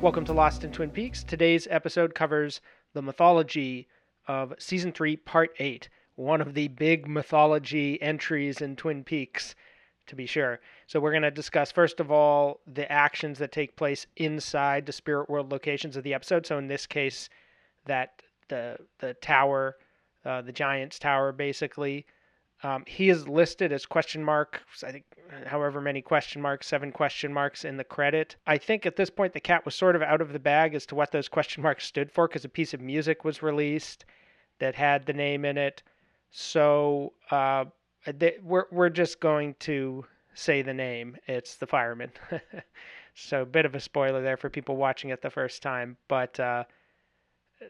Welcome to Lost in Twin Peaks. Today's episode covers the mythology of season 3, part 8, one of the big mythology entries in Twin Peaks, to be sure. So, we're going to discuss, first of all, the actions that take place inside the spirit world locations of the episode. So, in this case, that the, the tower, uh, the Giant's Tower, basically. Um, he is listed as question mark, I think, however many question marks, seven question marks in the credit. I think at this point the cat was sort of out of the bag as to what those question marks stood for because a piece of music was released that had the name in it. So uh, they, we're we're just going to say the name. It's the fireman. so a bit of a spoiler there for people watching it the first time, but uh,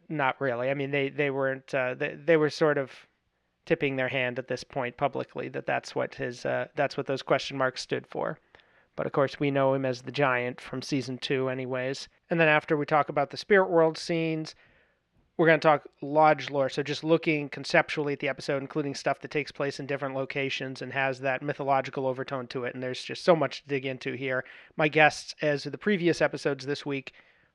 not really. I mean, they they weren't. Uh, they they were sort of tipping their hand at this point publicly that that's what his uh, that's what those question marks stood for. But of course, we know him as the giant from season two, anyways. And then after we talk about the spirit world scenes, we're going to talk lodge lore. So just looking conceptually at the episode, including stuff that takes place in different locations and has that mythological overtone to it. And there's just so much to dig into here. My guests, as the previous episodes this week,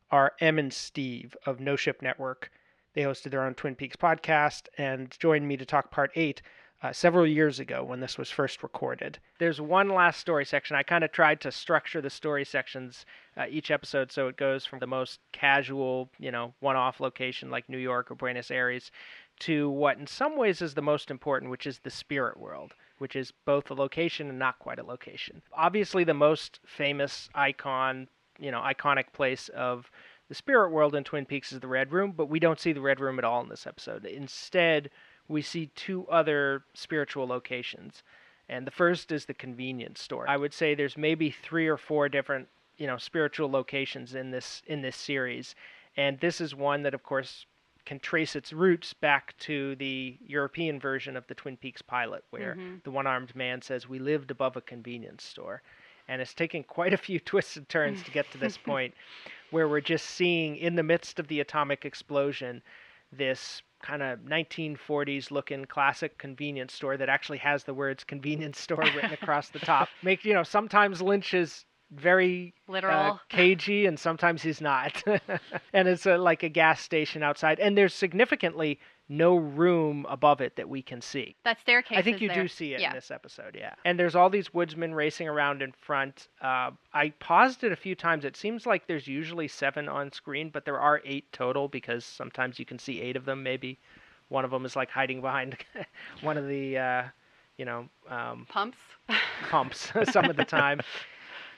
are Em and Steve of No Ship Network. They hosted their own Twin Peaks podcast and joined me to talk part eight uh, several years ago when this was first recorded. There's one last story section. I kind of tried to structure the story sections uh, each episode so it goes from the most casual, you know, one off location like New York or Buenos Aires to what in some ways is the most important, which is the spirit world, which is both a location and not quite a location. Obviously, the most famous icon, you know, iconic place of the spirit world in Twin Peaks is the Red Room, but we don't see the Red Room at all in this episode. Instead, we see two other spiritual locations. And the first is the convenience store. I would say there's maybe three or four different, you know, spiritual locations in this in this series. And this is one that of course can trace its roots back to the European version of the Twin Peaks pilot, where Mm-hmm. the one armed man says, We lived above a convenience store. And it's taken quite a few twists and turns to get to this point where we're just seeing, in the midst of the atomic explosion, this kind of 1940s looking classic convenience store that actually has the words convenience store written across the top. Make, you know, sometimes Lynch is very uh, Literal. cagey and sometimes he's not. and it's a, like a gas station outside. And there's significantly no room above it that we can see. That staircase. I think you there. do see it Yeah. in this episode, yeah. And there's all these woodsmen racing around in front. Uh, I paused it a few times. It seems like there's usually seven on screen, but there are eight total because sometimes you can see eight of them. Maybe one of them is like hiding behind one of the, uh, you know, um, Pumps. pumps some of the time.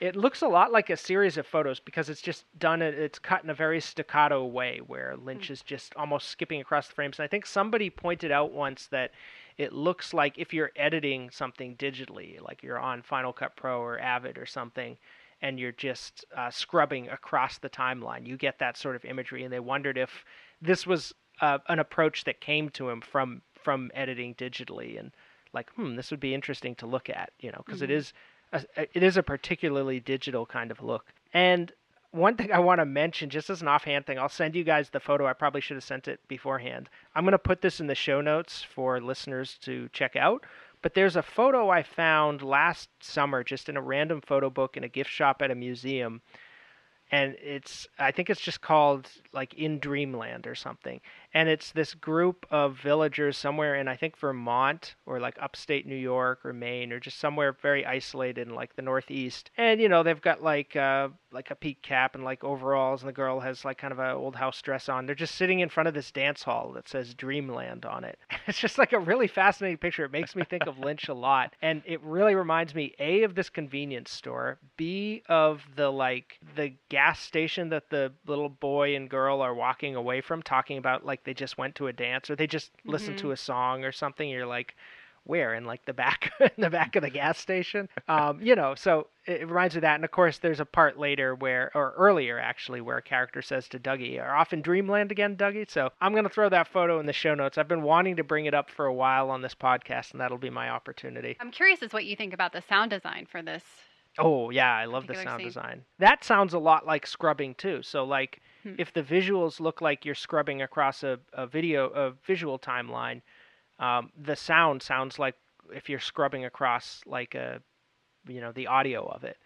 It looks a lot like a series of photos because it's just done. It's cut in a very staccato way where Lynch is just almost skipping across the frames. And I think somebody pointed out once that it looks like if you're editing something digitally, like you're on Final Cut Pro or Avid or something, and you're just uh, scrubbing across the timeline, you get that sort of imagery. And they wondered if this was uh, an approach that came to him from from editing digitally, and like, hmm, this would be interesting to look at, you know, because Mhm. is a, it is a particularly digital kind of look. And one thing I want to mention, just as an offhand thing, I'll send you guys the photo. I probably should have sent it beforehand. I'm going to put this in the show notes for listeners to check out. But there's a photo I found last summer just in a random photo book in a gift shop at a museum. And it's, I think it's just called like In Dreamland or something. And it's this group of villagers somewhere in, I think, Vermont or like upstate New York or Maine or just somewhere very isolated in like the Northeast. And, you know, they've got like, uh, like a peak cap and like overalls, and the girl has like kind of a old house dress on. They're just sitting in front of this dance hall that says Dreamland on it. It's just like a really fascinating picture. It makes me think of Lynch a lot, and it really reminds me a of this convenience store, b of the like the gas station that the little boy and girl are walking away from, talking about like they just went to a dance or they just listened to a song or something. You're like where in like the back in the back of the gas station um, you know so it, it reminds me of that and of course there's a part later where or earlier actually where a character says to dougie are off in dreamland again dougie so i'm going to throw that photo in the show notes i've been wanting to bring it up for a while on this podcast and that'll be my opportunity I'm curious as what you think about the sound design for this. Oh yeah, I love the sound scene. design. That sounds a lot like scrubbing too. So like Hmm. if the visuals look like you're scrubbing across a, a video a visual timeline, um, the sound sounds like if you're scrubbing across like a you know the audio of it.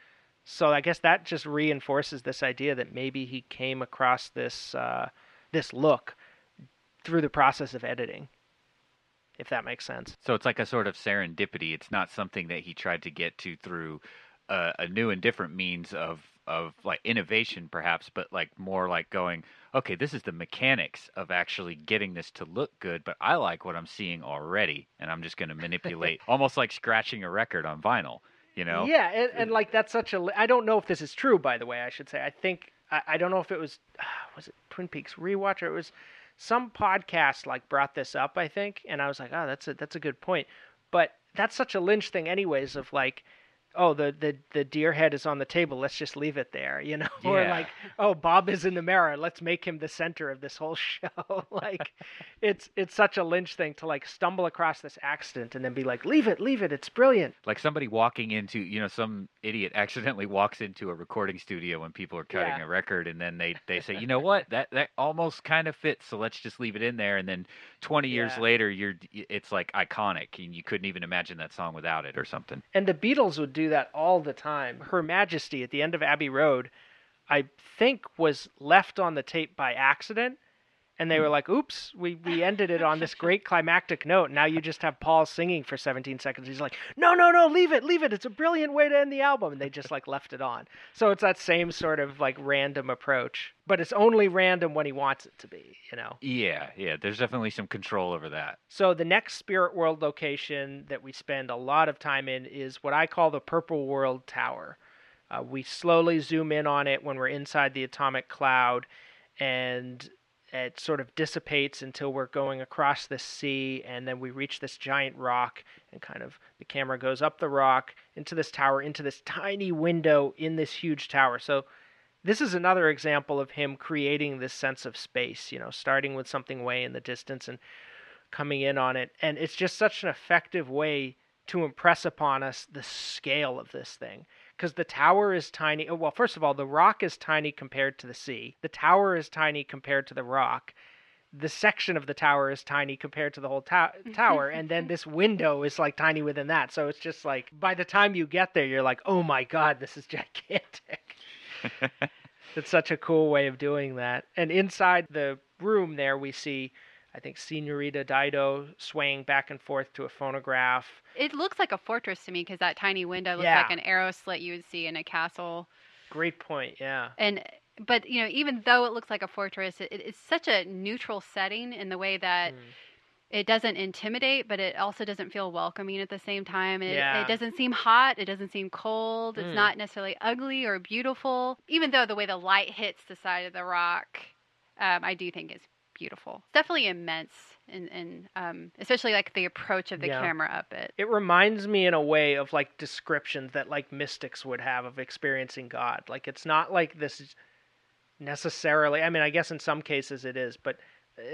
So I guess that just reinforces this idea that maybe he came across this uh, this look through the process of editing, if that makes sense. So it's like a sort of serendipity. It's not something that he tried to get to through a, a new and different means of of like innovation, perhaps, but like more like going, okay, this is the mechanics of actually getting this to look good, but I like what I'm seeing already, and I'm just going to manipulate, almost like scratching a record on vinyl. You know? Yeah, and, and like that's such a. I don't know if this is true, by the way. I should say. I think I, I don't know if it was was it Twin Peaks rewatch or it was some podcast like brought this up. I think, and I was like, oh, that's a that's a good point. But that's such a Lynch thing, anyways. Of like, oh the, the the deer head is on the table let's just leave it there you know or like oh bob is in the mirror let's make him the center of this whole show like it's it's such a lynch thing to like stumble across this accident and then be like leave it leave it it's brilliant Like somebody walking into, you know, some idiot accidentally walks into a recording studio when people are cutting Yeah. a record, and then they they say, you know what, that that almost kind of fits, so let's just leave it in there. And then 20 years Yeah. later, you're it's like iconic, and you couldn't even imagine that song without it or something. and the beatles would do that all the time. Her majesty at the end of abbey road i think was left on the tape by accident and they were like oops we, we ended it on this great climactic note now you just have paul singing for 17 seconds he's like no no no leave it leave it it's a brilliant way to end the album and they just like left it on so it's that same sort of like random approach but it's only random when he wants it to be you know Yeah, yeah. There's definitely some control over that. so the next Spirit World location that we spend a lot of time in is what I call the Purple World Tower. Uh, we slowly zoom in on it when we're inside the atomic cloud, and it sort of dissipates until we're going across the sea, and then we reach this giant rock, and kind of the camera goes up the rock into this tower, into this tiny window in this huge tower. So this is another example of him creating this sense of space, you know, starting with something way in the distance and coming in on it. And it's just such an effective way to impress upon us the scale of this thing. Because the tower is tiny. oh, Well, first of all, the rock is tiny compared to the sea. The tower is tiny compared to the rock. The section of the tower is tiny compared to the whole to- tower. and then this window is like tiny within that. So it's just like by the time you get there, you're like, oh my God, this is gigantic. It's such a cool way of doing that. And inside the room there, we see, I think, Senorita Dido swaying back and forth to a phonograph. It looks like a fortress to me because that tiny window looks Yeah. like an arrow slit you would see in a castle. Great point. Yeah. And but you know, even though it looks like a fortress, it, it's such a neutral setting in the way that Mm. it doesn't intimidate, but it also doesn't feel welcoming at the same time. It, Yeah. it doesn't seem hot. It doesn't seem cold. It's Mm. not necessarily ugly or beautiful. Even though the way the light hits the side of the rock, um, I do think is beautiful. It's definitely immense, and and um, especially like the approach of the Yeah. camera up it. It reminds me in a way of like descriptions that like mystics would have of experiencing God. Like it's not like this necessarily. I mean, I guess in some cases it is, but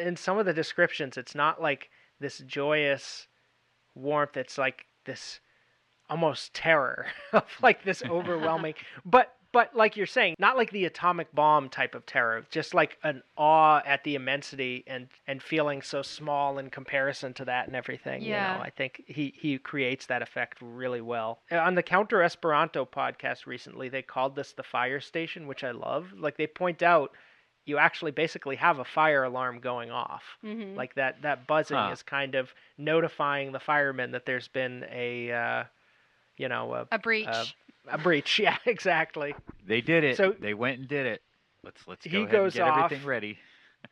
in some of the descriptions, it's not like this joyous warmth. It's like this almost terror of like this overwhelming. but but like you're saying, not like the atomic bomb type of terror. Just like an awe at the immensity and and feeling so small in comparison to that and everything. You Yeah. know, I think he he creates that effect really well. Uh, On the Counter Esperanto podcast recently, they called this the fire station, which I love. Like they point out. You actually basically have a fire alarm going off hmm like that that buzzing Huh. is kind of notifying the firemen that there's been a uh, you know a, a breach. uh, a breach yeah exactly They did it. So- they went and did it. Let's let's go He ahead goes and get off. everything ready.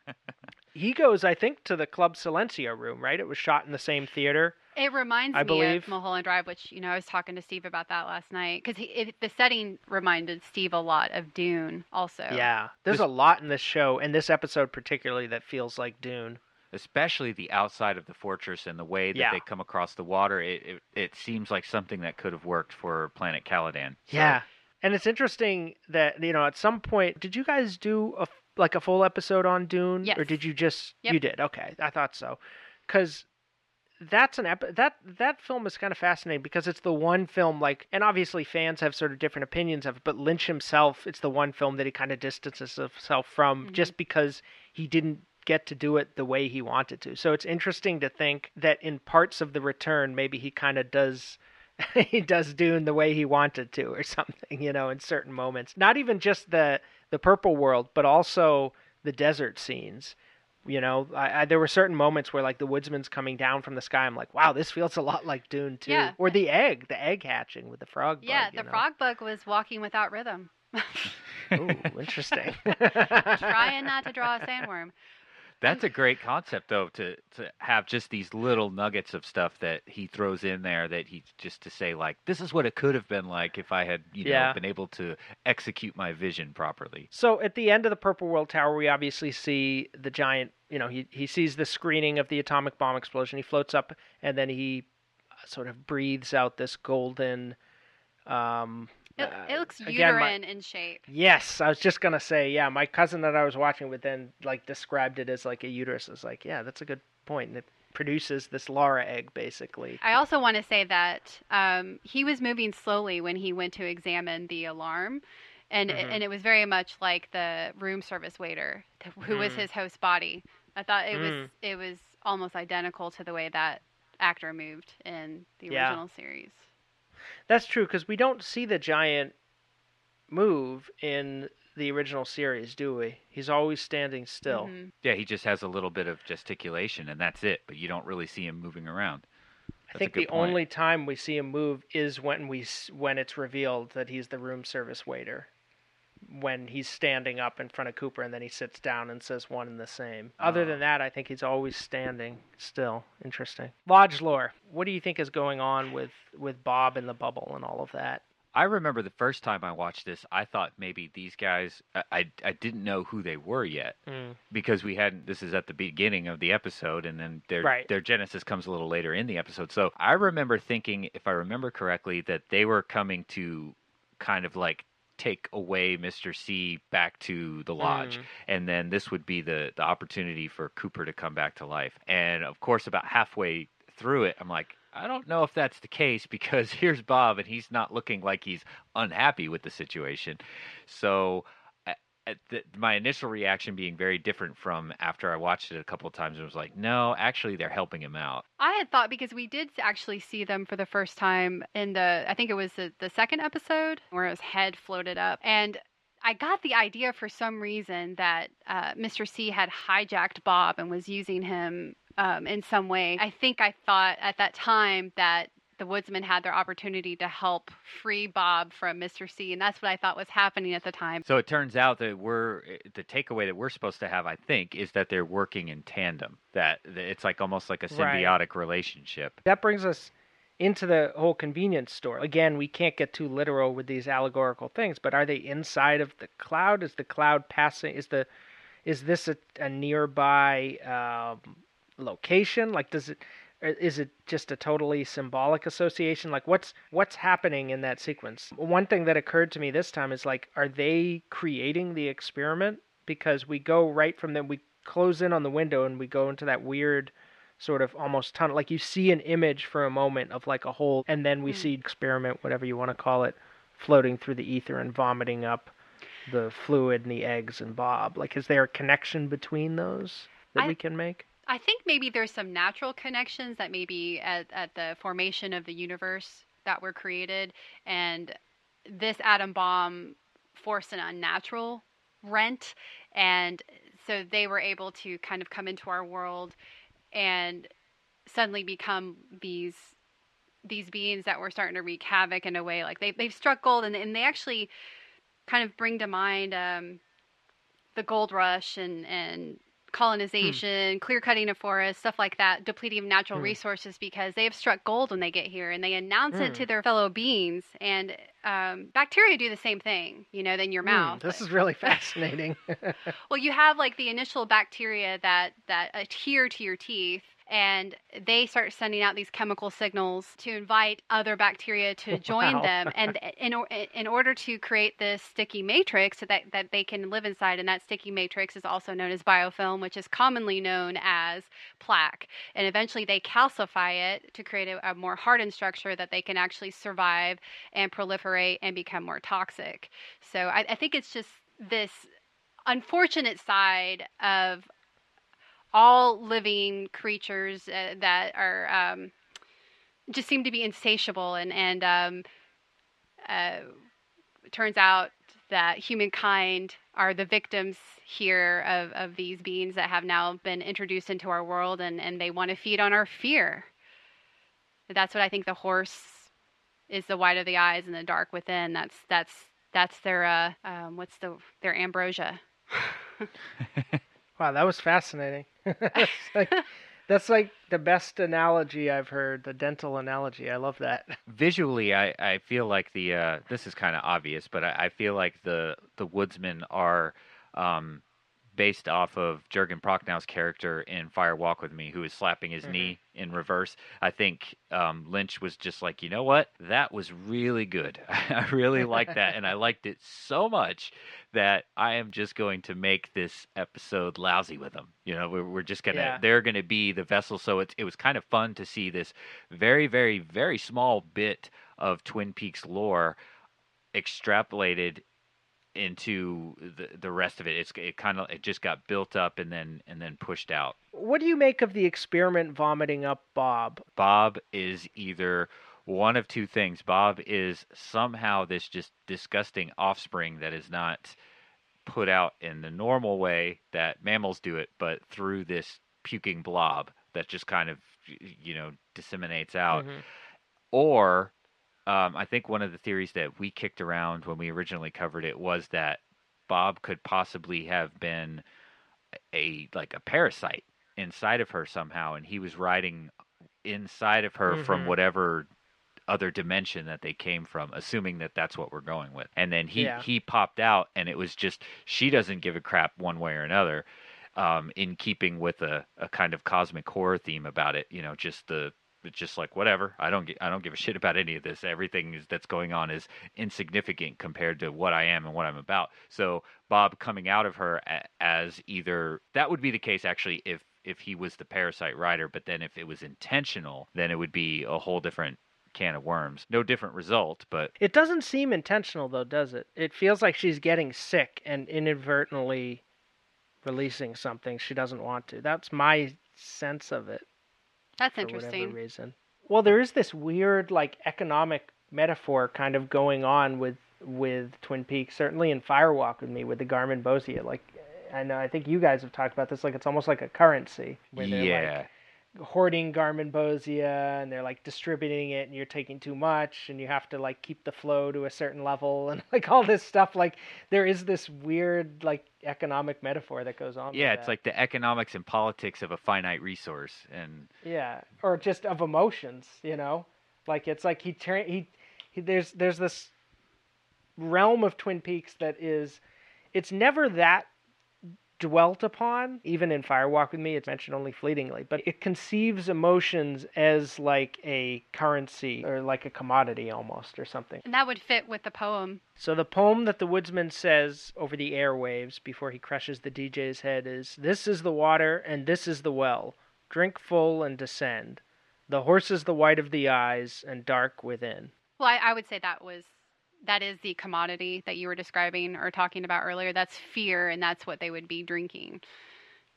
he goes i think to the club silencio room right it was shot in the same theater It reminds I me believe- of Mulholland Drive, which you know I was talking to Steve about that last night because the setting reminded Steve a lot of Dune. Also, yeah there's This- a lot in this show and this episode particularly that feels like dune especially the outside of the fortress and the way that Yeah. they come across the water. It, it it seems like something that could have worked for Planet Caladan. So, yeah and it's interesting that you know at some point did you guys do a like a full episode on dune or did you just Yep. you did okay i thought so because that's an ep- that that film is kind of fascinating because it's the one film like and obviously fans have sort of different opinions of it but lynch himself it's the one film that he kind of distances himself from Mhm. just because he didn't get to do it the way he wanted to so it's interesting to think that in parts of the return maybe he kind of does he does Dune the way he wanted to, or something. You know, in certain moments, not even just the the purple world, but also the desert scenes. You know, I, I, there were certain moments where like the woodsman's coming down from the sky. I'm like, wow, this feels a lot like Dune too. Yeah. Or the egg, the egg hatching with the frog. Yeah, bug, you the know? frog bug was walking without rhythm. Ooh, interesting. Trying not to draw a sandworm. That's a great concept, though, to to have just these little nuggets of stuff that he throws in there that he just to say like, this is what it could have been like if I had you know been able to execute my vision properly. So at the end of the Purple World Tower, we obviously see the giant. You know, he he sees the screening of the atomic bomb explosion. He floats up, and then he uh, sort of breathes out this golden. Um, It, uh, it looks again, my- uterine in shape. Yes, I was just gonna say, yeah. My cousin that I was watching with then like described it as like a uterus. Is like, yeah, that's a good point. And it produces this Laura egg, basically. I also want to say that um, he was moving slowly when he went to examine the alarm, and Mhm. and it was very much like the room service waiter, who was Mm. his host body. I thought it was Mm. it was almost identical to the way that actor moved in the Yeah. original series. That's true because we don't see the giant move in the original series, do we? He's always standing still. Mhm. Yeah, he just has a little bit of gesticulation, and that's it. But you don't really see him moving around. I That's a think the point. only time we see him move is when we when it's revealed that he's the room service waiter. When he's standing up in front of Cooper and then he sits down and says one and the same. Other Oh. than that, I think he's always standing still. Interesting. Lodge lore. What do you think is going on with with Bob and the bubble and all of that? I remember the first time I watched this, I thought maybe these guys, I, I, I didn't know who they were yet Mm. because we hadn't. This is at the beginning of the episode, and then their Right. their genesis comes a little later in the episode. So I remember thinking, if I remember correctly, that they were coming to kind of like take away Mr. C back to the lodge, Mm. and then this would be the the opportunity for Cooper to come back to life. And of course, about halfway through it, I'm like. I don't know if that's the case because here's Bob and he's not looking like he's unhappy with the situation. So the, my initial reaction being very different from after I watched it a couple of times and was like, no, actually they're helping him out. I had thought because we did actually see them for the first time in the I think it was the, the second episode where his head floated up and I got the idea for some reason that uh, Mr. C had hijacked Bob and was using him um, in some way. I think I thought at that time that the woodsman had their opportunity to help free Bob from Mr. C, and that's what I thought was happening at the time. So it turns out that we're the takeaway that we're supposed to have, I think, is that they're working in tandem. That, that it's like almost like a Right. symbiotic relationship. That brings us into the whole convenience store. Again, we can't get too literal with these allegorical things, but are they inside of the cloud? Is the cloud passing? Is the is this a, a nearby um, location? Like, does it? Or Is it just a totally symbolic association? Like, what's what's happening in that sequence? One thing that occurred to me this time is like, are they creating the experiment? Because we go right from them, we close in on the window and we go into that weird sort of almost tunnel. Like you see an image for a moment of like a hole, and then we Mm. see experiment, whatever you want to call it, floating through the ether and vomiting up the fluid and the eggs and Bob. Like, is there a connection between those that I- we can make? I think maybe there's some natural connections that maybe at, at the formation of the universe that were created, and this atom bomb forced an unnatural rent, and so they were able to kind of come into our world and suddenly become these these beings that were starting to wreak havoc in a way like they, they've struck gold and, and they actually kind of bring to mind um, the gold rush and, and colonization, clear cutting of forests, stuff like that, depleting of natural Hmm. resources because they have struck gold when they get here and they announce it Hmm. to their fellow beings. And um, bacteria do the same thing, you know, than your Hmm, mouth. this is really fascinating. well, you have like the initial bacteria that that adhere to your teeth, and they start sending out these chemical signals to invite other bacteria to join Wow. them, and in or- in order to create this sticky matrix so that that they can live inside, and that sticky matrix is also known as biofilm, which is commonly known as plaque, and eventually they calcify it to create a, a more hardened structure that they can actually survive and proliferate and become more toxic. So I, I think it's just this unfortunate side of all living creatures uh, that are um, just seem to be insatiable and and um, uh, turns out that humankind are the victims here of, of these beings that have now been introduced into our world and, and they want to feed on our fear. That's what I think the horse is the white of the eyes and the dark within. That's that's that's their uh um, what's the their ambrosia. wow, that was fascinating. that's, like, that's like the best analogy I've heard. The dental analogy. I love that. Visually, I, I feel like the uh, this is kind of obvious, but I, I feel like the the woodsmen are um, based off of Jurgen Prochnow's character in Fire Walk with Me, who is slapping his mm-hmm. knee in reverse. I think um, Lynch was just like, you know what? That was really good. I really liked that, and I liked it so much that I am just going to make this episode lousy with them. You know, we're, we're just gonna yeah. they're gonna be the vessel. So it's it was kind of fun to see this very, very, very small bit of Twin Peaks lore extrapolated into the the rest of it. It's it kind of it just got built up and then and then pushed out. What do you make of the experiment vomiting up Bob? Bob is either one of two things. Bob is somehow this just disgusting offspring that is not put out in the normal way that mammals do it, but through this puking blob that just kind of you know disseminates out. Mm-hmm. Or um, I think one of the theories that we kicked around when we originally covered it was that Bob could possibly have been a like a parasite inside of her somehow, and he was riding inside of her mm-hmm. from whatever other dimension that they came from, assuming that that's what we're going with. And then he yeah. he popped out, and it was just she doesn't give a crap one way or another. Um, in keeping with a, a kind of cosmic horror theme about it, you know, just the just like whatever. I don't I don't give a shit about any of this. Everything is, that's going on is insignificant compared to what I am and what I'm about. So Bob coming out of her as either that would be the case actually if if he was the parasite rider, but then if it was intentional, then it would be a whole different can of worms. No different result, but it doesn't seem intentional though, does it? It feels like she's getting sick and inadvertently releasing something she doesn't want to. That's my sense of it. That's for interesting. Whatever reason. Well, there is this weird like economic metaphor kind of going on with with Twin Peaks. Certainly in Firewalk with me with the Garmonbozia. Like I know I think you guys have talked about this. Like it's almost like a currency. Where yeah. Like, hoarding Garmin Garmonbozia and they're like distributing it and you're taking too much and you have to like keep the flow to a certain level and like all this stuff like there is this weird like economic metaphor that goes on yeah it's that. like the economics and politics of a finite resource and yeah or just of emotions you know like it's like he turn he, he there's there's this realm of twin peaks that is it's never that dwelt upon. Even in Firewalk with Me, it's mentioned only fleetingly, but it conceives emotions as like a currency or like a commodity almost or something. And that would fit with the poem. So the poem that the woodsman says over the airwaves before he crushes the DJ's head is This is the water and this is the well. Drink full and descend. The horse is the white of the eyes and dark within. Well, I, I would say that was that is the commodity that you were describing or talking about earlier. That's fear, and that's what they would be drinking,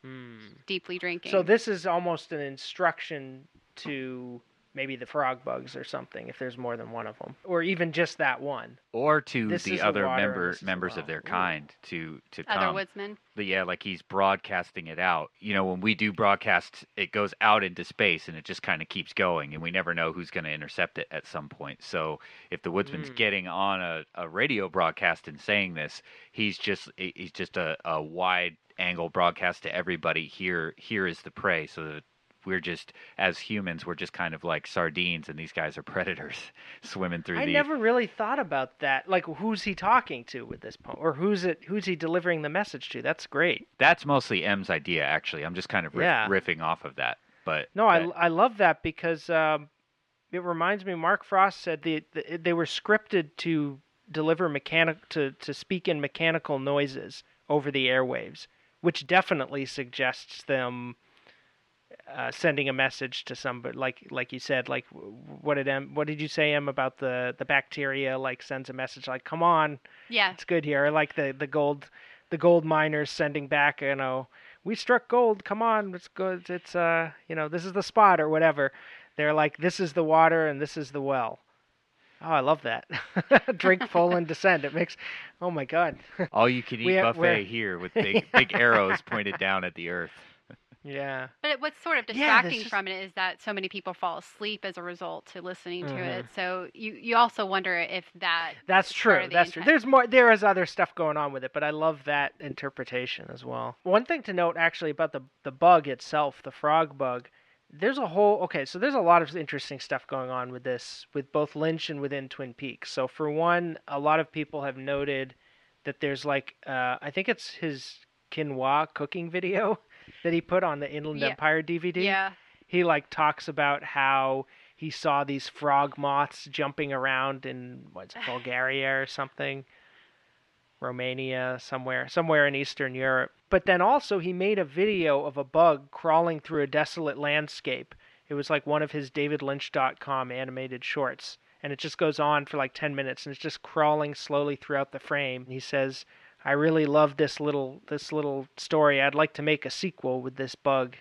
mm. deeply drinking. So this is almost an instruction to maybe the frog bugs or something if there's more than one of them or even just that one. Or to this the other member members of their kind to to other come. woodsmen? But yeah like he's broadcasting it out. You know when we do broadcast it goes out into space and it just kind of keeps going and we never know who's going to intercept it at some point. So if the woodsman's mm. getting on a, a radio broadcast and saying this he's just he's just a, a wide angle broadcast to everybody here here is the prey so that we're just as humans we're just kind of like sardines and these guys are predators swimming through I the... never really thought about that. Like who's he talking to with this poem or who's it who's he delivering the message to? That's great. That's mostly Em's idea actually. I'm just kind of riff, yeah. riffing off of that but no that... I I love that because um, it reminds me Mark Frost said the, the they were scripted to deliver mechanic to to speak in mechanical noises over the airwaves which definitely suggests them uh, sending a message to somebody like like you said like what did Em what did you say Em about the the bacteria like sends a message like come on yeah it's good here like the the gold the gold miners sending back you know we struck gold come on it's good it's uh you know this is the spot or whatever They're like, this is the water and this is the well. Oh, I love that. Drink full and descend. It makes, oh my God. All you can eat We buffet we're- here with big big arrows pointed down at the earth. Yeah. But it- what's sort of Yeah, distracting just- from it is that so many people fall asleep as a result to listening to Mhm. it. So you you also wonder if that That's true. That's true. There's more. There is other stuff going on with it, but I love that interpretation as well. One thing to note, actually, about the the bug itself, the frog bug. There's a whole okay. So there's a lot of interesting stuff going on with this, with both Lynch and within Twin Peaks. So for one, a lot of people have noted that there's like, uh, I think it's his quinoa cooking video that he put on the Inland Yeah. Empire DVD yeah he like talks about how he saw these frog moths jumping around in what's it, Bulgaria or something, Romania, somewhere, somewhere in Eastern Europe. But then also he made a video of a bug crawling through a desolate landscape. It was like one of his DavidLynch.com animated shorts, and it just goes on for like 10 minutes, and it's just crawling slowly throughout the frame. He says, "I really love this little this little story. I'd like to make a sequel with this bug."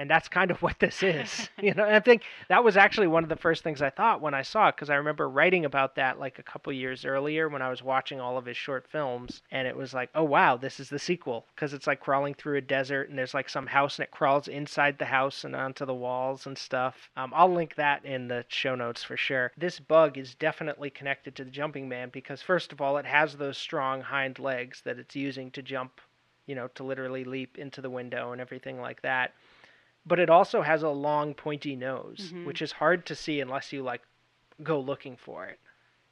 And that's kind of what this is you know and i think that was actually one of the first things i thought when i saw it because i remember writing about that like a couple years earlier when i was watching all of his short films and it was like oh wow this is the sequel because it's like crawling through a desert and there's like some house and it crawls inside the house and onto the walls and stuff. Um, i'll link that in the show notes for sure. This bug is definitely connected to the jumping man because first of all it has those strong hind legs that it's using to jump you know to literally leap into the window and everything like that but it also has a long pointy nose Mhm. which is hard to see unless you like go looking for it.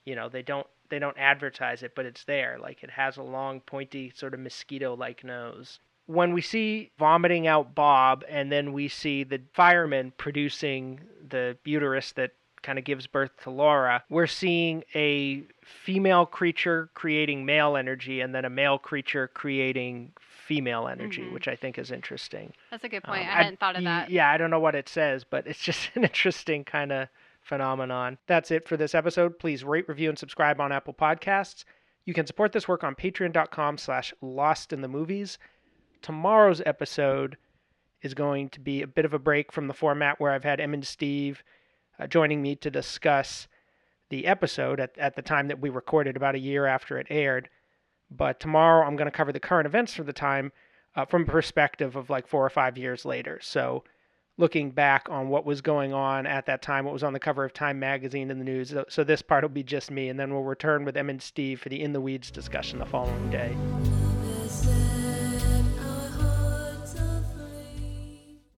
You know they don't they don't advertise it but it's there. Like it has a long pointy sort of mosquito like nose. When we see vomiting out bob and then we see the fireman producing the uterus that kind of gives birth to laura we're seeing a female creature creating male energy and then a male creature creating female energy Mhm. which i think is interesting that's a good point. um, I hadn't thought of that. Yeah, I don't know what it says, but it's just an interesting kind of phenomenon. That's it for this episode. Please rate, review, and subscribe on Apple Podcasts. You can support this work on patreon.com slash lost in the movies. Tomorrow's episode is going to be a bit of a break from the format where I've had Em and Steve uh, joining me to discuss the episode at, at the time that we recorded about a year after it aired. But tomorrow I'm going to cover the current events for the time uh, from a perspective of like four or five years later. So, looking back on what was going on at that time, what was on the cover of Time magazine in the news. So, so this part will be just me, and then we'll return with Em and Steve for the In the Weeds discussion the following day.